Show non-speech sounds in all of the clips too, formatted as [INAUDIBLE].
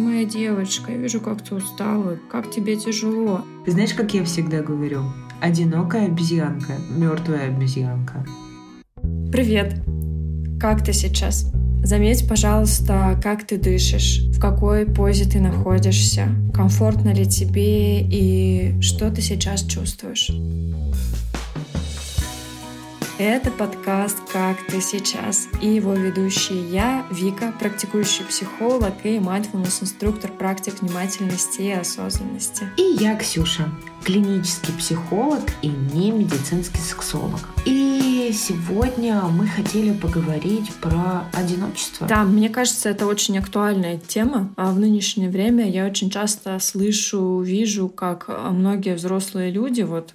ты моя девочка, я вижу, как ты устала, как тебе тяжело. Ты знаешь, как я всегда говорю? Одинокая обезьянка, мертвая обезьянка. Привет! Как ты сейчас? Заметь, пожалуйста, как ты дышишь, в какой позе ты находишься, комфортно ли тебе и что ты сейчас чувствуешь. Это подкаст «Как ты сейчас» и его ведущий я, Вика, практикующий психолог и mindfulness-инструктор практик внимательности и осознанности. И я, Ксюша, клинический психолог и не медицинский сексолог. И сегодня мы хотели поговорить про одиночество. Да, мне кажется, это очень актуальная тема. А в нынешнее время я очень часто слышу, вижу, как многие взрослые люди вот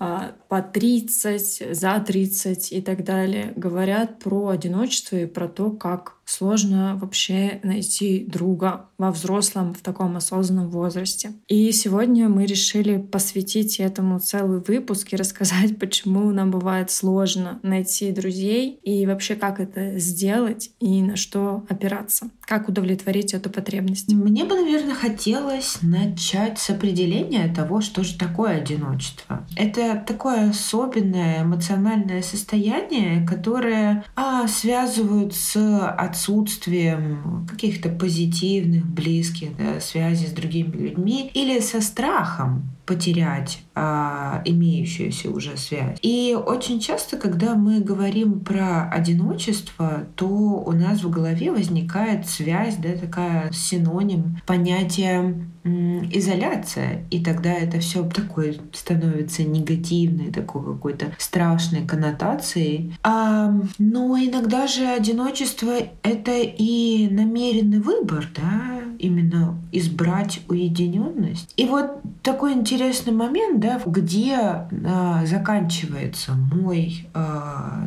а, по 30, за 30 и так далее говорят про одиночество и про то, как сложно вообще найти друга во взрослом, в таком осознанном возрасте. И сегодня мы решили посвятить этому целый выпуск и рассказать, [LAUGHS] почему нам бывает сложно найти друзей и вообще как это сделать и на что опираться, как удовлетворить эту потребность. Мне бы, наверное, хотелось начать с определения того, что же такое одиночество. Это такое особенное эмоциональное состояние, которое а, связывают с отсутствием каких-то позитивных, близких да, связей с другими людьми или со страхом потерять а, имеющуюся уже связь. И очень часто, когда мы говорим про одиночество, то у нас в голове возникает связь, да, такая синоним понятия изоляция, и тогда это все такое становится негативной, такой какой-то страшной коннотацией. А, но иногда же одиночество — это и намеренный выбор, да, именно избрать уединенность. И вот такой интересный момент, да, где э, заканчивается мой э,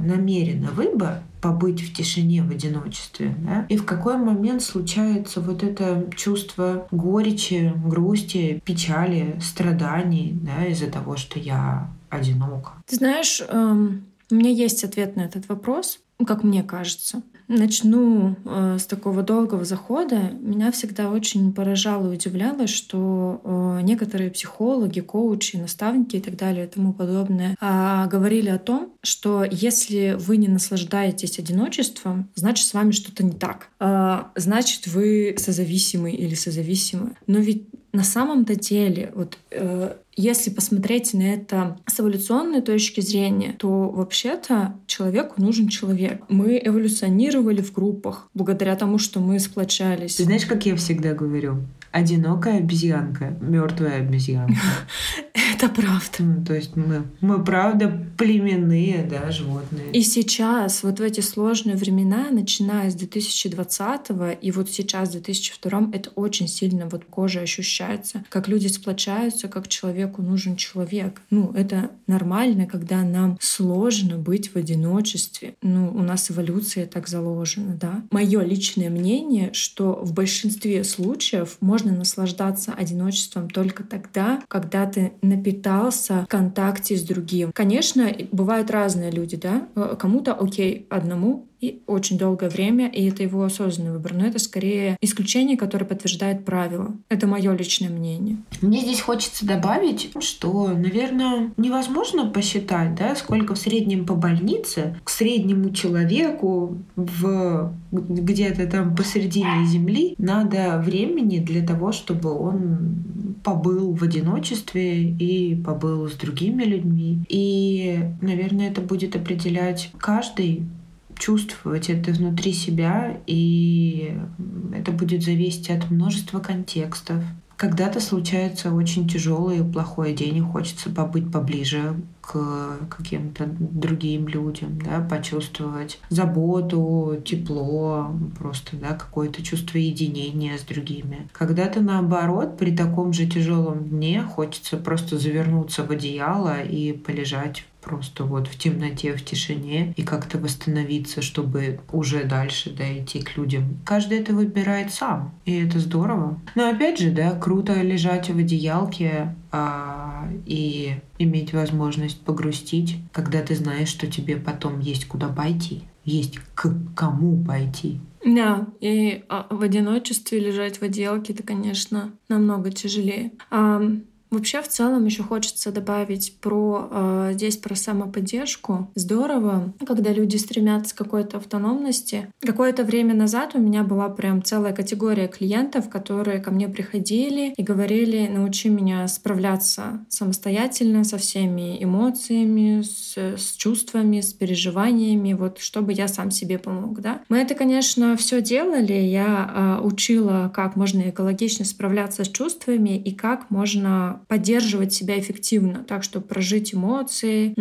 намеренный выбор побыть в тишине, в одиночестве, да, и в какой момент случается вот это чувство горечи, грусти, печали, страданий, да, из-за того, что я одинока. Ты знаешь, эм, у меня есть ответ на этот вопрос, как мне кажется. Начну э, с такого долгого захода. Меня всегда очень поражало и удивляло, что э, некоторые психологи, коучи, наставники и так далее и тому подобное э, говорили о том, что если вы не наслаждаетесь одиночеством, значит с вами что-то не так. Э, значит вы созависимы или созависимы. Но ведь на самом-то деле, вот э, если посмотреть на это с эволюционной точки зрения, то вообще-то человеку нужен человек. Мы эволюционировали в группах благодаря тому, что мы сплочались. Ты знаешь, как я всегда говорю? одинокая обезьянка, мертвая обезьянка. [LAUGHS] Это правда. Ну, то есть мы, мы правда племенные, да, животные. И сейчас, вот в эти сложные времена, начиная с 2020 и вот сейчас, в 2002, это очень сильно вот кожа ощущается, как люди сплочаются, как человеку нужен человек. Ну, это нормально, когда нам сложно быть в одиночестве. Ну, у нас эволюция так заложена, да. Мое личное мнение, что в большинстве случаев можно наслаждаться одиночеством только тогда, когда ты напитался в контакте с другим. Конечно, бывают разные люди, да. Э, кому-то окей одному, и очень долгое время, и это его осознанный выбор. Но это скорее исключение, которое подтверждает правило. Это мое личное мнение. Мне здесь хочется добавить, что, наверное, невозможно посчитать, да, сколько в среднем по больнице к среднему человеку в где-то там посередине земли надо времени для того, чтобы он побыл в одиночестве и побыл с другими людьми. И, наверное, это будет определять каждый чувствовать это внутри себя, и это будет зависеть от множества контекстов. Когда-то случается очень тяжелый и плохой день, и хочется побыть поближе к каким-то другим людям, да, почувствовать заботу, тепло, просто да, какое-то чувство единения с другими. Когда-то наоборот, при таком же тяжелом дне хочется просто завернуться в одеяло и полежать просто вот в темноте, в тишине и как-то восстановиться, чтобы уже дальше дойти к людям. Каждый это выбирает сам, и это здорово. Но опять же, да, круто лежать в одеялке а, и иметь возможность погрустить, когда ты знаешь, что тебе потом есть куда пойти есть к кому пойти. Да, и а, в одиночестве лежать в отделке это, конечно, намного тяжелее. Вообще, в целом, еще хочется добавить про э, здесь про самоподдержку. Здорово, когда люди стремятся к какой-то автономности. Какое-то время назад у меня была прям целая категория клиентов, которые ко мне приходили и говорили: научи меня справляться самостоятельно со всеми эмоциями, с, с чувствами, с переживаниями, вот чтобы я сам себе помог. Да? Мы это, конечно, все делали. Я э, учила, как можно экологично справляться с чувствами и как можно поддерживать себя эффективно, так, чтобы прожить эмоции,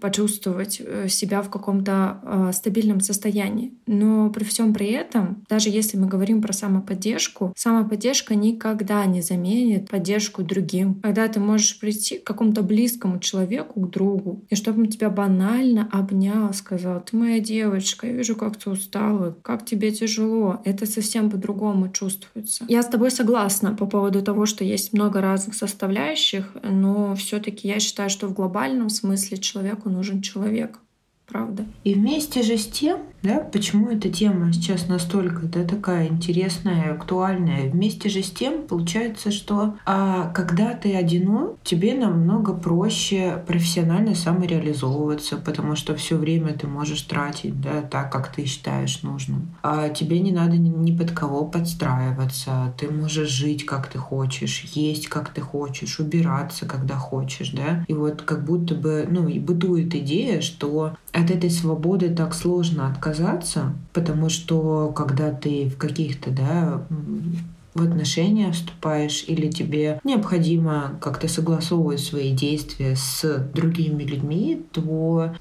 почувствовать э, себя в каком-то э, стабильном состоянии. Но при всем при этом, даже если мы говорим про самоподдержку, самоподдержка никогда не заменит поддержку другим. Когда ты можешь прийти к какому-то близкому человеку, к другу, и чтобы он тебя банально обнял, сказал, ты моя девочка, я вижу, как ты устала, как тебе тяжело. Это совсем по-другому чувствуется. Я с тобой согласна по поводу того, что есть много разных состояний составляющих, но все-таки я считаю, что в глобальном смысле человеку нужен человек правда. И вместе же с тем, да, почему эта тема сейчас настолько да, такая интересная, актуальная, вместе же с тем получается, что а, когда ты одинок, тебе намного проще профессионально самореализовываться, потому что все время ты можешь тратить да, так, как ты считаешь нужным. А тебе не надо ни, ни под кого подстраиваться, ты можешь жить, как ты хочешь, есть, как ты хочешь, убираться, когда хочешь, да. И вот как будто бы, ну, и бытует идея, что от этой свободы так сложно отказаться, потому что когда ты в каких-то, да, в отношения вступаешь или тебе необходимо как-то согласовывать свои действия с другими людьми, то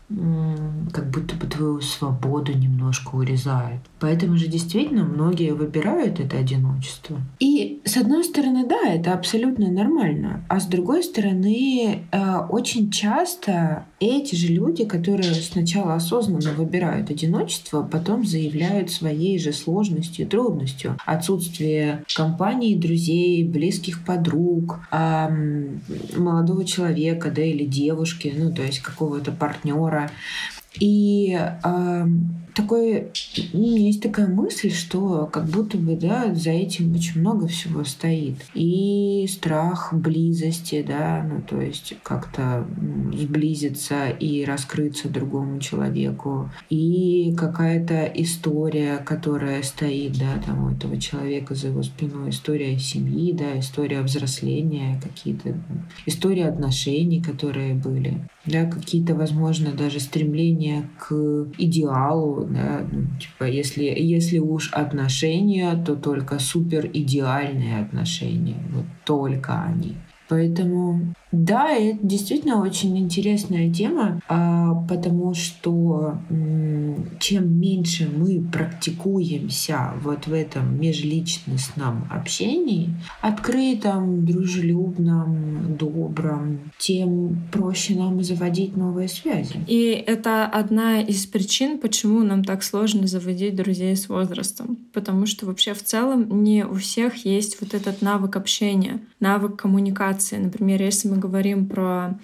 как будто бы твою свободу немножко урезают. Поэтому же действительно многие выбирают это одиночество. И с одной стороны, да, это абсолютно нормально. А с другой стороны, э, очень часто эти же люди, которые сначала осознанно выбирают одиночество, потом заявляют своей же сложностью, трудностью. Отсутствие компании друзей, близких подруг, молодого человека, да, или девушки, ну, то есть какого-то партнера. И э, такой, у меня есть такая мысль, что как будто бы, да, за этим очень много всего стоит. И страх близости, да, ну, то есть как-то сблизиться и раскрыться другому человеку. И какая-то история, которая стоит, да, там у этого человека за его спиной. История семьи, да, история взросления, какие-то истории отношений, которые были да, какие-то, возможно, даже стремления к идеалу, да, ну, типа, если, если уж отношения, то только супер идеальные отношения, вот только они. Поэтому да, это действительно очень интересная тема, а, потому что чем меньше мы практикуемся вот в этом межличностном общении, открытом, дружелюбном, добром, тем проще нам заводить новые связи. И это одна из причин, почему нам так сложно заводить друзей с возрастом. Потому что вообще в целом не у всех есть вот этот навык общения, навык коммуникации. Например, если мы говорим про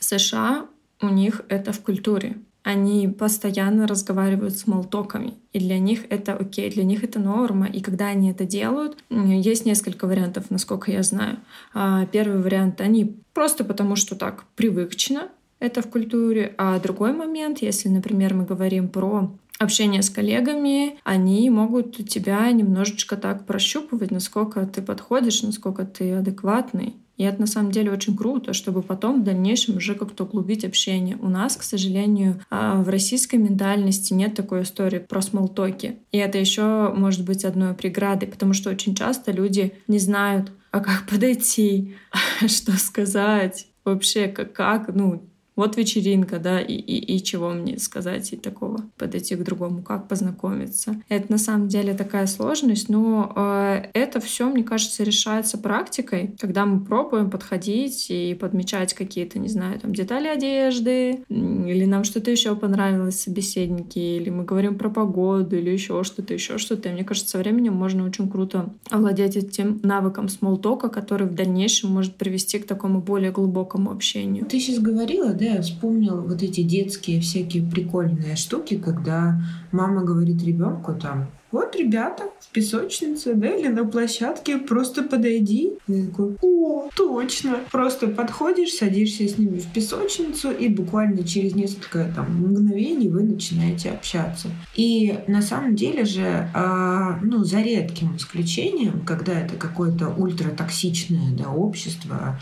США, у них это в культуре. Они постоянно разговаривают с молтоками, и для них это окей, для них это норма. И когда они это делают, есть несколько вариантов, насколько я знаю. А, первый вариант — они просто потому, что так привычно, это в культуре. А другой момент, если, например, мы говорим про общение с коллегами, они могут тебя немножечко так прощупывать, насколько ты подходишь, насколько ты адекватный. И это на самом деле очень круто, чтобы потом в дальнейшем уже как-то углубить общение. У нас, к сожалению, а, в российской ментальности нет такой истории про смолтоки. И это еще может быть одной преградой, потому что очень часто люди не знают, а как подойти, [LAUGHS] что сказать, вообще как, как ну, вот вечеринка, да, и, и, и чего мне сказать и такого, подойти к другому, как познакомиться. Это на самом деле такая сложность, но э, это все, мне кажется, решается практикой, когда мы пробуем подходить и подмечать какие-то, не знаю, там детали одежды, или нам что-то еще понравилось собеседники, или мы говорим про погоду, или еще что-то, еще что-то. И мне кажется, со временем можно очень круто овладеть этим навыком смолтока, который в дальнейшем может привести к такому более глубокому общению. Ты сейчас говорила, да, да, я вспомнила вот эти детские всякие прикольные штуки, когда мама говорит ребенку там, вот, ребята, в песочнице, да, или на площадке, просто подойди. И такой, о, точно. Просто подходишь, садишься с ними в песочницу, и буквально через несколько там, мгновений вы начинаете общаться. И на самом деле же, а, ну, за редким исключением, когда это какое-то ультратоксичное да, общество,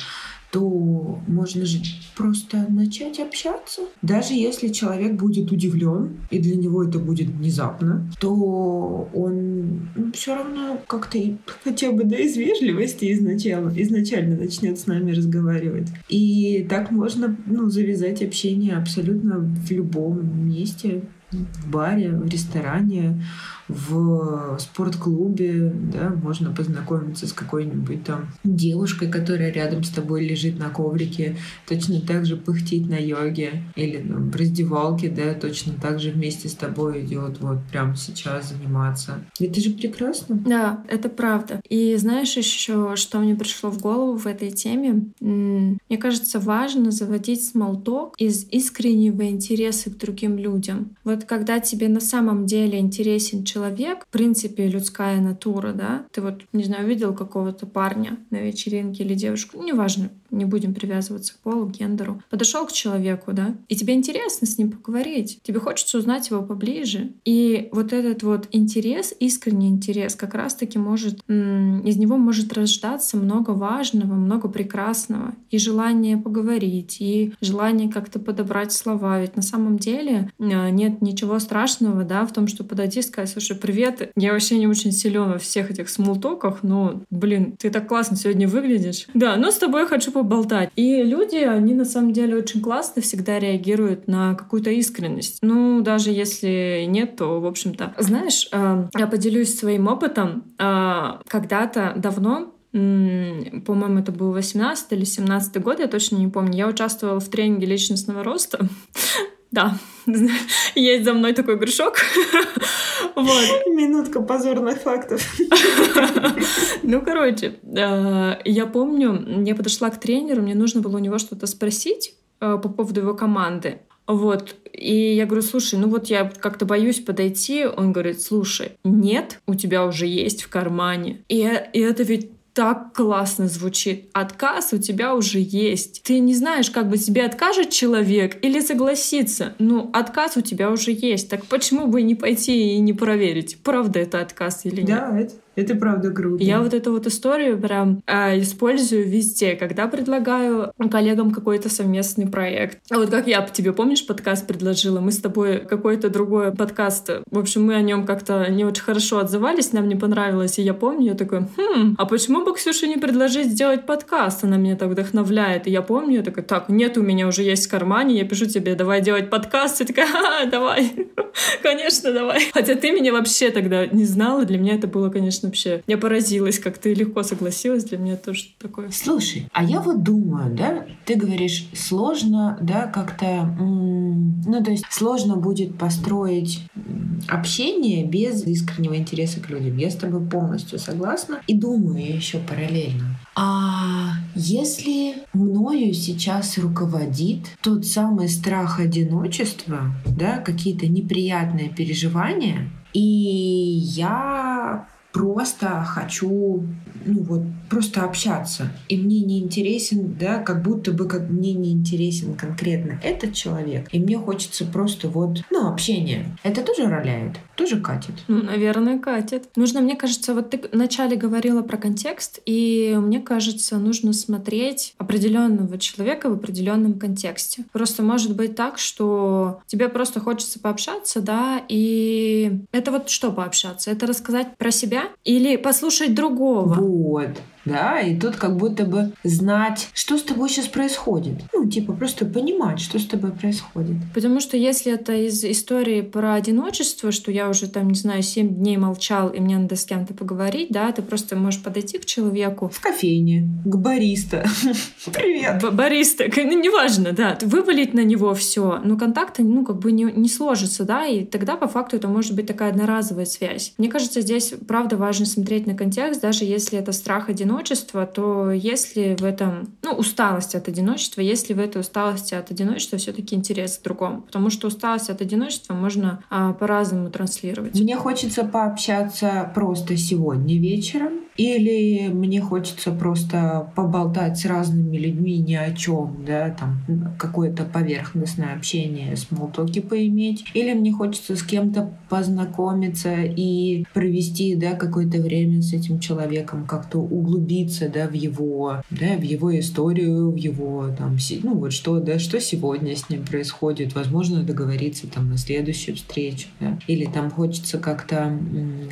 то можно же просто начать общаться. Даже если человек будет удивлен, и для него это будет внезапно, то он ну, все равно как-то [LAUGHS] хотя бы да, из вежливости изначально, изначально начнет с нами разговаривать. И так можно ну, завязать общение абсолютно в любом месте, в баре, в ресторане, в спортклубе, да, можно познакомиться с какой-нибудь там девушкой, которая рядом с тобой лежит на коврике, точно так же пыхтит на йоге, или ну, в раздевалке, да, точно так же вместе с тобой идет вот прямо сейчас заниматься. Это же прекрасно. Да, это правда. И знаешь еще, что мне пришло в голову в этой теме? Мне кажется, важно заводить смолток из искреннего интереса к другим людям. Вот когда тебе на самом деле интересен человек, в принципе, людская натура, да, ты вот, не знаю, видел какого-то парня на вечеринке или девушку, ну, неважно, не будем привязываться к полу, к гендеру, подошел к человеку, да, и тебе интересно с ним поговорить, тебе хочется узнать его поближе. И вот этот вот интерес, искренний интерес, как раз-таки может, из него может рождаться много важного, много прекрасного, и желание поговорить, и желание как-то подобрать слова. Ведь на самом деле а, нет ничего страшного, да, в том, что подойти и сказать, слушай, привет, я вообще не очень силен во всех этих смолтоках, но, блин, ты так классно сегодня выглядишь. Да, но с тобой хочу поболтать. И люди, они на самом деле очень классно всегда реагируют на какую-то искренность. Ну, даже если нет, то, в общем-то... Знаешь, а, я поделюсь своим опытом. А, когда-то давно по-моему, это был 18 или 17 год, я точно не помню. Я участвовала в тренинге личностного роста. [LAUGHS] Да, [LAUGHS] есть за мной такой горшок. [LAUGHS] Вот. Минутка позорных фактов. [LAUGHS] Ну, короче, э, я помню, я подошла к тренеру, мне нужно было у него что-то спросить э, по поводу его команды. Вот. И я говорю, слушай, ну вот я как-то боюсь подойти. Он говорит, слушай, нет, у тебя уже есть в кармане. И, и это ведь так классно звучит. Отказ у тебя уже есть. Ты не знаешь, как бы тебе откажет человек или согласится. Ну, отказ у тебя уже есть. Так почему бы не пойти и не проверить, правда это отказ или нет? Да, это, это правда круто. Я вот эту вот историю прям э, использую везде, когда предлагаю коллегам какой-то совместный проект. А вот как я тебе, помнишь, подкаст предложила? Мы с тобой какой-то другой подкаст. В общем, мы о нем как-то не очень хорошо отзывались, нам не понравилось. И я помню, я такой, хм, а почему бы Ксюше не предложить сделать подкаст? Она меня так вдохновляет. И я помню, я такая, так, нет, у меня уже есть в кармане, я пишу тебе, давай делать подкаст. И такая, давай, [LAUGHS] конечно, давай. Хотя ты меня вообще тогда не знала, для меня это было, конечно, конечно, вообще... Я поразилась, как ты легко согласилась. Для меня тоже такое. Слушай, а я вот думаю, да, ты говоришь, сложно, да, как-то... Ну, то есть сложно будет построить общение без искреннего интереса к людям. Я с тобой полностью согласна. И думаю еще параллельно. А если мною сейчас руководит тот самый страх одиночества, да, какие-то неприятные переживания, и я просто хочу, ну вот, просто общаться. И мне не интересен, да, как будто бы как мне не интересен конкретно этот человек. И мне хочется просто вот, ну, общение. Это тоже роляет, тоже катит. Ну, наверное, катит. Нужно, мне кажется, вот ты вначале говорила про контекст, и мне кажется, нужно смотреть определенного человека в определенном контексте. Просто может быть так, что тебе просто хочется пообщаться, да, и это вот что пообщаться? Это рассказать про себя или послушать другого? Вот да, и тут как будто бы знать, что с тобой сейчас происходит. Ну, типа просто понимать, что с тобой происходит. Потому что если это из истории про одиночество, что я уже там, не знаю, семь дней молчал, и мне надо с кем-то поговорить, да, ты просто можешь подойти к человеку. В кофейне, к бариста. [LAUGHS] Привет. Бариста, ну, неважно, да, вывалить на него все, но контакта, ну, как бы не, не сложится, да, и тогда по факту это может быть такая одноразовая связь. Мне кажется, здесь правда важно смотреть на контекст, даже если это страх одиночества, одиночество, то если в этом, ну, усталость от одиночества, если в этой усталости от одиночества все-таки интерес к другому, потому что усталость от одиночества можно а, по-разному транслировать. Мне хочется пообщаться просто сегодня вечером, или мне хочется просто поболтать с разными людьми ни о чем, да, там какое-то поверхностное общение, смолтоки поиметь. Или мне хочется с кем-то познакомиться и провести, да, какое-то время с этим человеком, как-то углубиться, да, в его, да, в его историю, в его, там, ну вот что, да, что сегодня с ним происходит. Возможно, договориться там на следующую встречу, да. Или там хочется как-то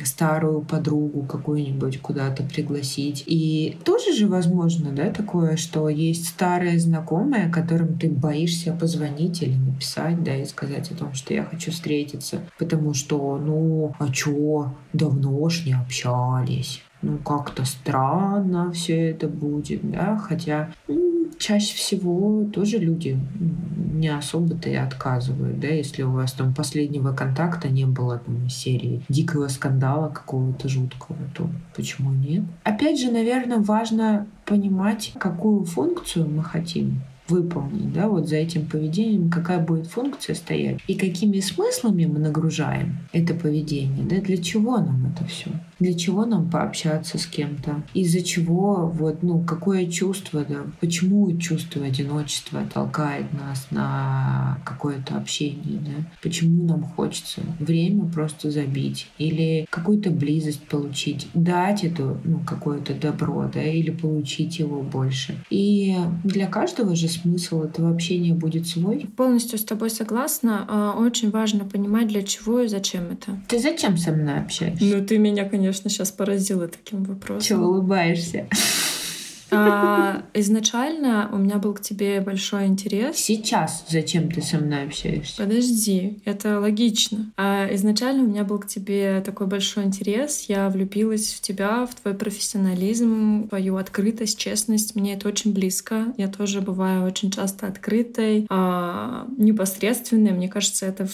старую подругу какую-нибудь куда куда-то пригласить. И тоже же возможно, да, такое, что есть старые знакомые, которым ты боишься позвонить или написать, да, и сказать о том, что я хочу встретиться, потому что, ну, а чё, давно ж не общались ну, как-то странно все это будет, да, хотя чаще всего тоже люди не особо-то и отказывают, да, если у вас там последнего контакта не было там серии дикого скандала какого-то жуткого, то почему нет? Опять же, наверное, важно понимать, какую функцию мы хотим выполнить, да, вот за этим поведением, какая будет функция стоять и какими смыслами мы нагружаем это поведение, да, для чего нам это все, для чего нам пообщаться с кем-то, из-за чего, вот, ну, какое чувство, да, почему чувство одиночества толкает нас на какое-то общение, да, почему нам хочется время просто забить или какую-то близость получить, дать эту, ну, какое-то добро, да, или получить его больше. И для каждого же смысл этого общения будет свой. Полностью с тобой согласна. А, очень важно понимать, для чего и зачем это. Ты зачем со мной общаешься? Ну, ты меня, конечно, сейчас поразила таким вопросом. Чего улыбаешься? А, изначально у меня был к тебе большой интерес. Сейчас зачем ты со мной общаешься? Подожди, это логично. А изначально у меня был к тебе такой большой интерес. Я влюбилась в тебя, в твой профессионализм, твою открытость, честность. Мне это очень близко. Я тоже бываю очень часто открытой, а, непосредственной. Мне кажется, это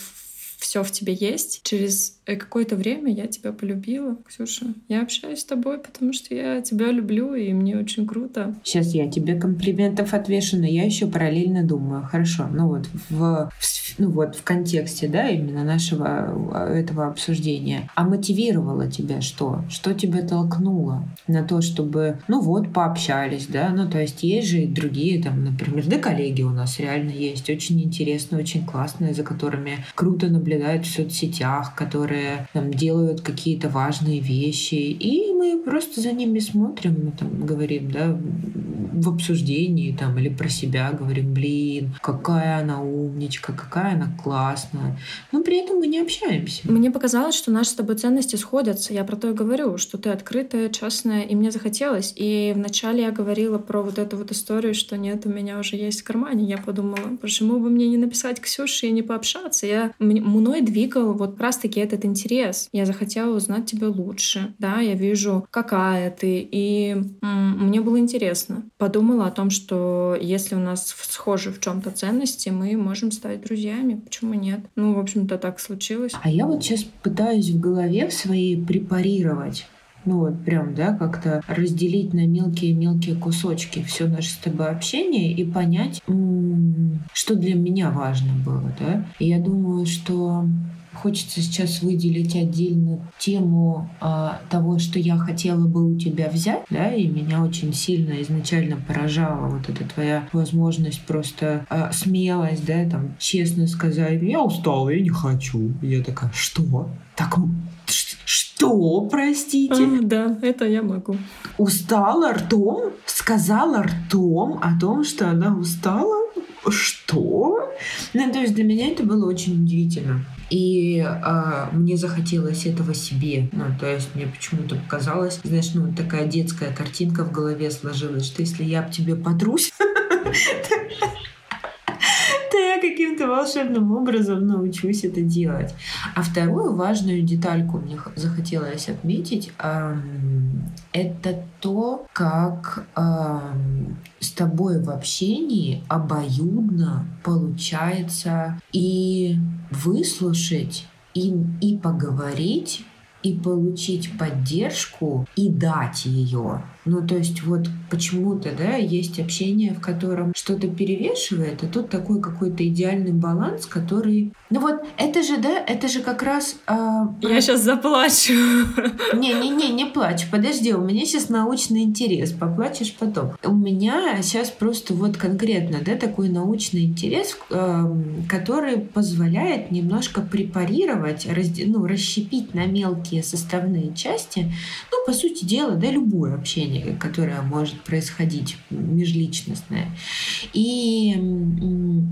все в тебе есть. Через э, какое-то время я тебя полюбила, Ксюша. Я общаюсь с тобой, потому что я тебя люблю, и мне очень круто. Сейчас я тебе комплиментов отвешу, но я еще параллельно думаю, хорошо, ну вот в, ну вот в контексте, да, именно нашего а, этого обсуждения. А мотивировало тебя что? Что тебя толкнуло на то, чтобы, ну вот, пообщались, да, ну то есть есть же и другие, там, например, да, коллеги у нас реально есть, очень интересные, очень классные, за которыми круто наблюдают в соцсетях, которые там, делают какие-то важные вещи. И мы просто за ними смотрим, мы там говорим, да, в обсуждении там или про себя говорим, блин, какая она умничка, какая она классная. Но при этом мы не общаемся. Мне показалось, что наши с тобой ценности сходятся. Я про то и говорю, что ты открытая, честная, и мне захотелось. И вначале я говорила про вот эту вот историю, что нет, у меня уже есть в кармане. Я подумала, почему бы мне не написать Ксюше и не пообщаться? Я, мной двигал вот как раз-таки этот интерес. Я захотела узнать тебя лучше. Да, я вижу, какая ты. И мне было интересно подумала о том, что если у нас схожи в чем-то ценности, мы можем стать друзьями. Почему нет? Ну, в общем-то, так случилось. А я вот сейчас пытаюсь в голове в своей препарировать ну вот прям, да, как-то разделить на мелкие-мелкие кусочки все наше с тобой общение и понять, что для меня важно было, да. И я думаю, что Хочется сейчас выделить отдельно тему а, того, что я хотела бы у тебя взять, да, и меня очень сильно изначально поражала вот эта твоя возможность просто а, смелость, да, там, честно сказать, я устала, я не хочу. И я такая, что? Так что, простите? А, да, это я могу. Устала ртом? Сказала ртом о том, что она устала? Что? Ну, то есть для меня это было очень удивительно. И а, мне захотелось этого себе. Ну, то есть мне почему-то показалось, знаешь, ну, такая детская картинка в голове сложилась, что если я об тебе потрусь, [LAUGHS] то я каким-то волшебным образом научусь это делать. А вторую важную детальку мне захотелось отметить, это то, как с тобой в общении обоюдно получается и выслушать, и, и поговорить, и получить поддержку, и дать ее Ну, то есть вот почему-то, да, есть общение, в котором что-то перевешивает, а тут такой какой-то идеальный баланс, который... Ну вот, это же, да, это же как раз... Э, Я сейчас заплачу. Не-не-не, не плачь, подожди, у меня сейчас научный интерес, поплачешь потом. У меня сейчас просто вот конкретно, да, такой научный интерес, э, который позволяет немножко препарировать, разде... ну, расщепить на мелкие составные части, ну, по сути дела, да, любое общение, которое может происходить межличностное. И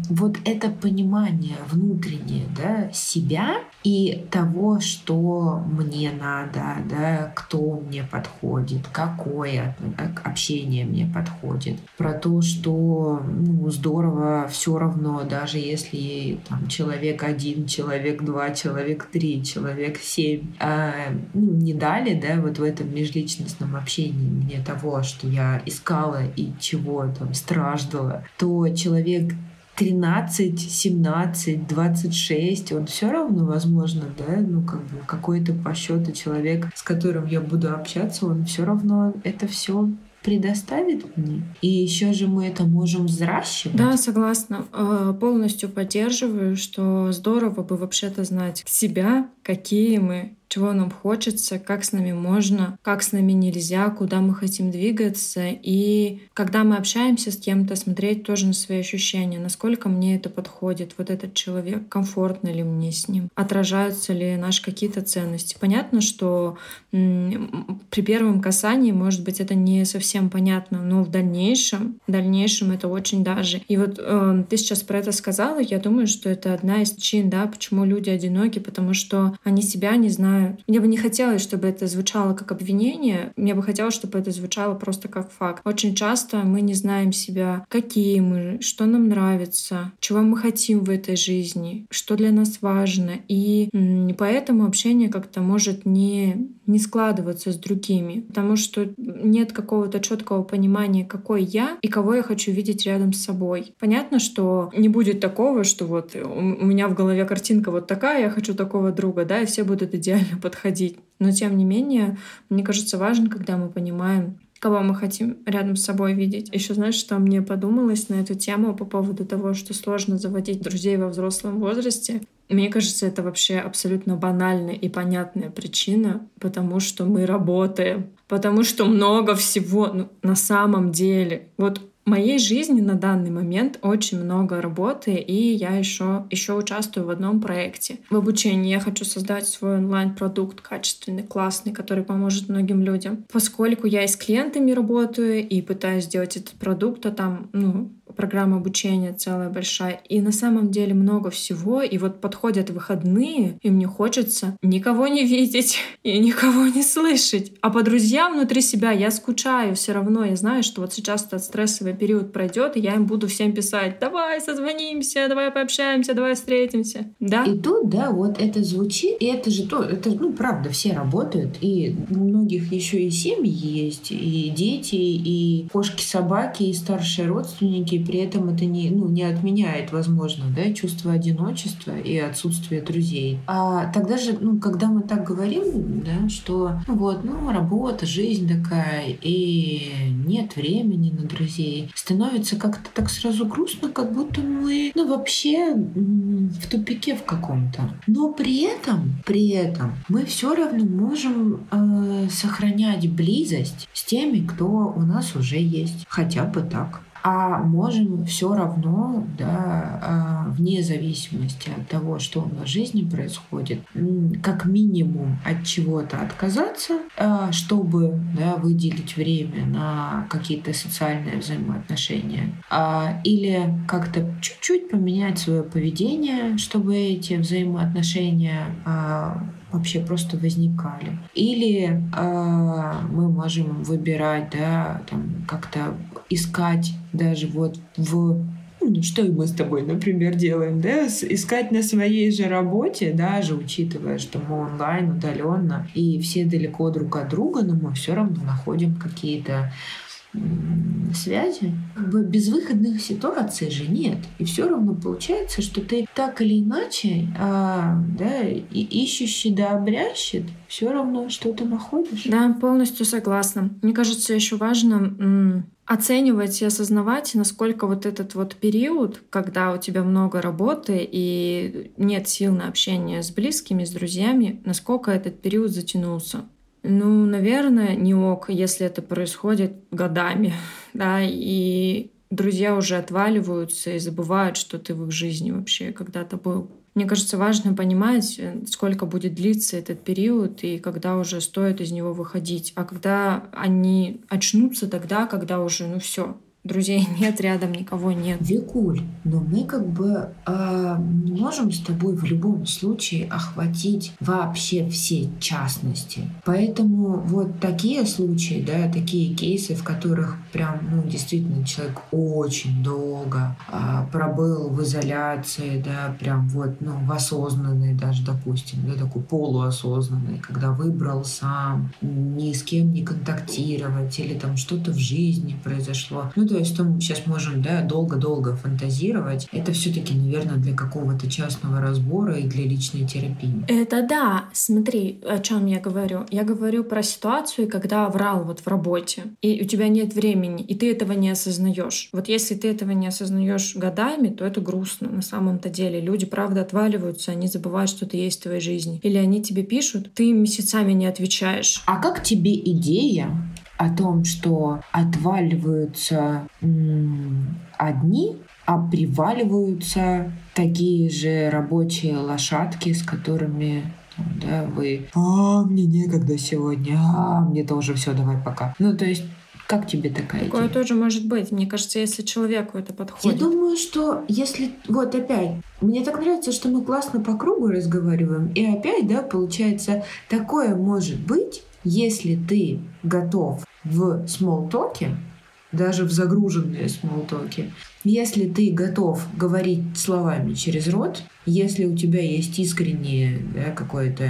вот это понимание внутреннее да, себя и того, что мне надо, да, кто мне подходит, какое общение мне подходит, про то, что ну, здорово все равно, даже если там человек один, человек два, человек три, человек семь, а, ну, не дали, да, вот в этом межличностном общении мне того, что я искала и чего там страждала, то человек 13, 17, 26, он все равно, возможно, да, ну, как бы какой-то по счету человек, с которым я буду общаться, он все равно это все предоставит мне. И еще же мы это можем взращивать. Да, согласна. Э, полностью поддерживаю, что здорово бы вообще-то знать себя, какие мы, чего нам хочется, как с нами можно, как с нами нельзя, куда мы хотим двигаться. И когда мы общаемся с кем-то, смотреть тоже на свои ощущения, насколько мне это подходит, вот этот человек, комфортно ли мне с ним, отражаются ли наши какие-то ценности. Понятно, что при первом касании, может быть, это не совсем понятно, но в дальнейшем, в дальнейшем это очень даже. И вот э, ты сейчас про это сказала, я думаю, что это одна из причин, да, почему люди одиноки, потому что они себя не знают знают. Мне бы не хотелось, чтобы это звучало как обвинение. Мне бы хотелось, чтобы это звучало просто как факт. Очень часто мы не знаем себя, какие мы, что нам нравится, чего мы хотим в этой жизни, что для нас важно. И поэтому общение как-то может не, не складываться с другими, потому что нет какого-то четкого понимания, какой я и кого я хочу видеть рядом с собой. Понятно, что не будет такого, что вот у меня в голове картинка вот такая, я хочу такого друга, да, и все будут идеально [LAUGHS] подходить. Но тем не менее, мне кажется, важно, когда мы понимаем, кого мы хотим рядом с собой видеть. Еще знаешь, что мне подумалось на эту тему по поводу того, что сложно заводить друзей во взрослом возрасте. Мне кажется, это вообще абсолютно банальная и понятная причина, потому что мы работаем, потому что много всего ну, на самом деле. Вот моей жизни на данный момент очень много работы, и я еще, еще участвую в одном проекте. В обучении я хочу создать свой онлайн-продукт качественный, классный, который поможет многим людям. Поскольку я и с клиентами работаю, и пытаюсь сделать этот продукт, а там, ну, программа обучения целая большая. И на самом деле много всего. И вот подходят выходные, и мне хочется никого не видеть [LAUGHS] и никого не слышать. А по друзьям внутри себя я скучаю все равно. Я знаю, что вот сейчас этот стрессовый период пройдет, и я им буду всем писать, давай созвонимся, давай пообщаемся, давай встретимся. Да? И тут, да, вот это звучит, и это же то, это, ну, правда, все работают, и у многих еще и семьи есть, и дети, и кошки, собаки, и старшие родственники, при этом это не, ну, не отменяет, возможно, да, чувство одиночества и отсутствие друзей. А тогда же, ну, когда мы так говорим, да, что ну, вот, ну, работа, жизнь такая, и нет времени на друзей, становится как-то так сразу грустно, как будто мы, ну, вообще в тупике в каком-то. Но при этом, при этом мы все равно можем э, сохранять близость с теми, кто у нас уже есть. Хотя бы так а можем все равно, да, а, вне зависимости от того, что у нас в жизни происходит, как минимум от чего-то отказаться, а, чтобы да, выделить время на какие-то социальные взаимоотношения, а, или как-то чуть-чуть поменять свое поведение, чтобы эти взаимоотношения вообще просто возникали. Или э, мы можем выбирать, да, там как-то искать даже вот в ну, что мы с тобой, например, делаем, да, искать на своей же работе, даже учитывая, что мы онлайн, удаленно, и все далеко друг от друга, но мы все равно находим какие-то связи, как бы безвыходных ситуаций же нет. И все равно получается, что ты так или иначе, а, да, и ищущий да обрящет, все равно что-то находишь. Да, полностью согласна. Мне кажется, еще важно оценивать и осознавать, насколько вот этот вот период, когда у тебя много работы и нет сил на общение с близкими, с друзьями, насколько этот период затянулся. Ну, наверное, не ок, если это происходит годами, [LAUGHS] да, и друзья уже отваливаются и забывают, что ты в их жизни вообще когда-то был. Мне кажется, важно понимать, э, сколько будет длиться этот период и когда уже стоит из него выходить. А когда они очнутся тогда, когда уже, ну все, друзей [LAUGHS] нет, рядом никого нет. Викуль, но мы как бы э, не можем с тобой в любом случае охватить вообще все частности. Поэтому вот такие случаи, да, такие кейсы, в которых прям, ну, действительно человек очень долго э, пробыл в изоляции, да, прям вот, ну, в осознанной даже, допустим, да, такой полуосознанный, когда выбрал сам ни с кем не контактировать или там что-то в жизни произошло. Ну, то есть что мы сейчас можем да, долго-долго фантазировать, это все-таки, наверное, для какого-то частного разбора и для личной терапии. Это да. Смотри, о чем я говорю. Я говорю про ситуацию, когда врал вот в работе, и у тебя нет времени, и ты этого не осознаешь. Вот если ты этого не осознаешь годами, то это грустно на самом-то деле. Люди, правда, отваливаются, они забывают, что ты есть в твоей жизни. Или они тебе пишут, ты месяцами не отвечаешь. А как тебе идея о том, что отваливаются одни, а приваливаются такие же рабочие лошадки, с которыми да, вы «А, мне некогда сегодня, а, мне тоже все, давай пока». Ну, то есть как тебе такая Такое идея? тоже может быть. Мне кажется, если человеку это подходит. Я думаю, что если... Вот опять, мне так нравится, что мы классно по кругу разговариваем. И опять, да, получается, такое может быть, если ты готов в смолтоке, даже в загруженные смолтоки, если ты готов говорить словами через рот, если у тебя есть искренний да, какой-то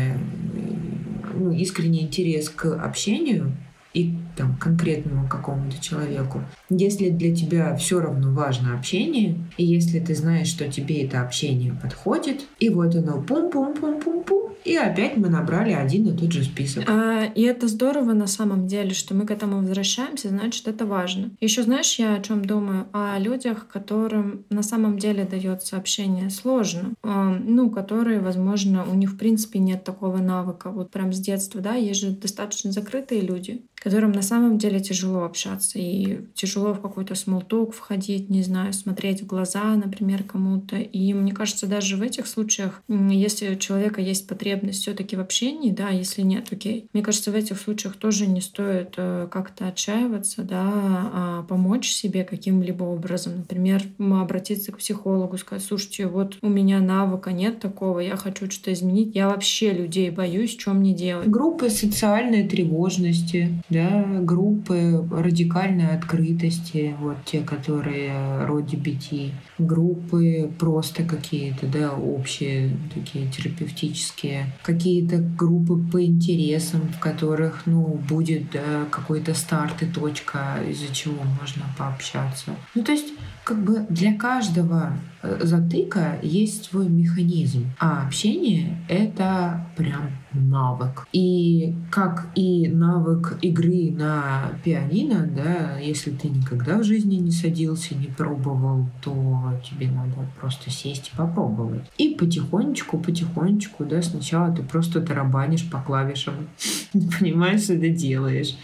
ну, искренний интерес к общению и там, конкретному какому-то человеку, если для тебя все равно важно общение, и если ты знаешь, что тебе это общение подходит, и вот оно пум-пум-пум-пум-пум, и опять мы набрали один и тот же список. А, и это здорово на самом деле, что мы к этому возвращаемся, значит, это важно. Еще знаешь, я о чем думаю? О людях, которым на самом деле дается общение сложно. А, ну, которые, возможно, у них в принципе нет такого навыка. Вот прям с детства, да, есть же достаточно закрытые люди, которым на самом деле тяжело общаться и тяжело в какой-то смолток входить, не знаю, смотреть в глаза, например, кому-то. И мне кажется, даже в этих случаях, если у человека есть потребность все-таки в общении, да, если нет, окей. Мне кажется, в этих случаях тоже не стоит э, как-то отчаиваться, да, а помочь себе каким-либо образом. Например, обратиться к психологу, сказать, слушайте, вот у меня навыка нет такого, я хочу что-то изменить, я вообще людей боюсь, что мне делать? Группы социальной тревожности, да, группы радикальной открытости, вот те, которые роди BT, группы просто какие-то, да, общие, такие терапевтические, какие-то группы по интересам, в которых, ну, будет, да, какой-то старт и точка, из-за чего можно пообщаться. Ну, то есть как бы для каждого э, затыка есть свой механизм, а общение — это прям навык. И как и навык игры на пианино, да, если ты никогда в жизни не садился, не пробовал, то тебе надо просто сесть и попробовать. И потихонечку, потихонечку, да, сначала ты просто тарабанишь по клавишам, [LAUGHS] понимаешь, что ты делаешь.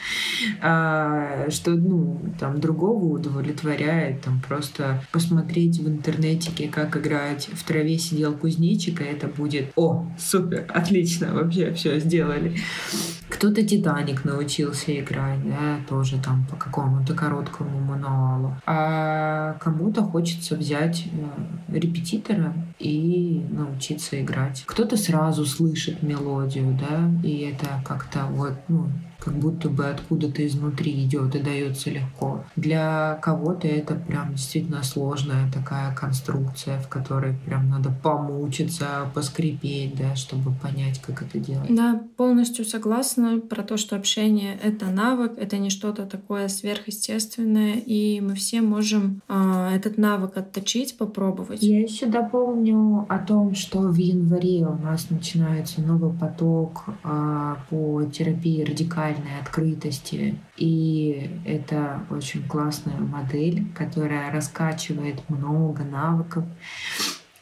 А, что, ну, там, другого удовлетворяет, там, просто просто посмотреть в интернете, как играть в траве сидел кузнечик, и это будет «О, супер, отлично, вообще все сделали». Кто-то «Титаник» научился играть, да, тоже там по какому-то короткому мануалу. А кому-то хочется взять э, репетитора и научиться играть. Кто-то сразу слышит мелодию, да, и это как-то вот, ну, как будто бы откуда-то изнутри идет и дается легко. Для кого-то это прям действительно сложная такая конструкция, в которой прям надо помучиться, поскрипеть, да, чтобы понять, как это делать. Да, полностью согласна. про то, что общение — это навык, это не что-то такое сверхъестественное, и мы все можем э, этот навык отточить, попробовать. Я еще дополню о том, что в январе у нас начинается новый поток э, по терапии радикальной открытости, и это очень классная модель, которая раскачивает много навыков.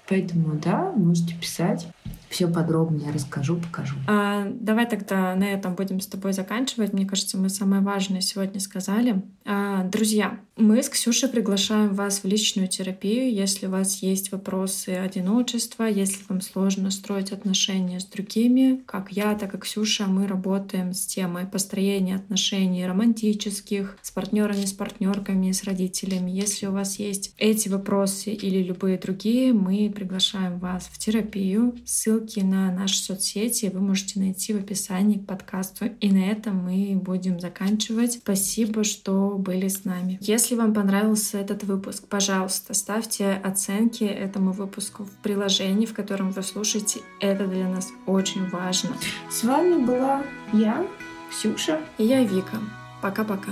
Поэтому, да, можете писать все подробнее расскажу, покажу. А, давай тогда на этом будем с тобой заканчивать. Мне кажется, мы самое важное сегодня сказали. А, друзья, мы с Ксюшей приглашаем вас в личную терапию, если у вас есть вопросы одиночества, если вам сложно строить отношения с другими. Как я, так и Ксюша, мы работаем с темой построения отношений романтических, с партнерами, с партнерками, с родителями. Если у вас есть эти вопросы или любые другие, мы приглашаем вас в терапию. Ссылка ссылки на наши соцсети вы можете найти в описании к подкасту. И на этом мы будем заканчивать. Спасибо, что были с нами. Если вам понравился этот выпуск, пожалуйста, ставьте оценки этому выпуску в приложении, в котором вы слушаете. Это для нас очень важно. С вами была я, Ксюша. И я, Вика. Пока-пока.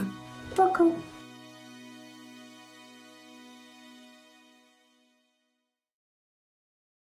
Пока. -пока. Пока.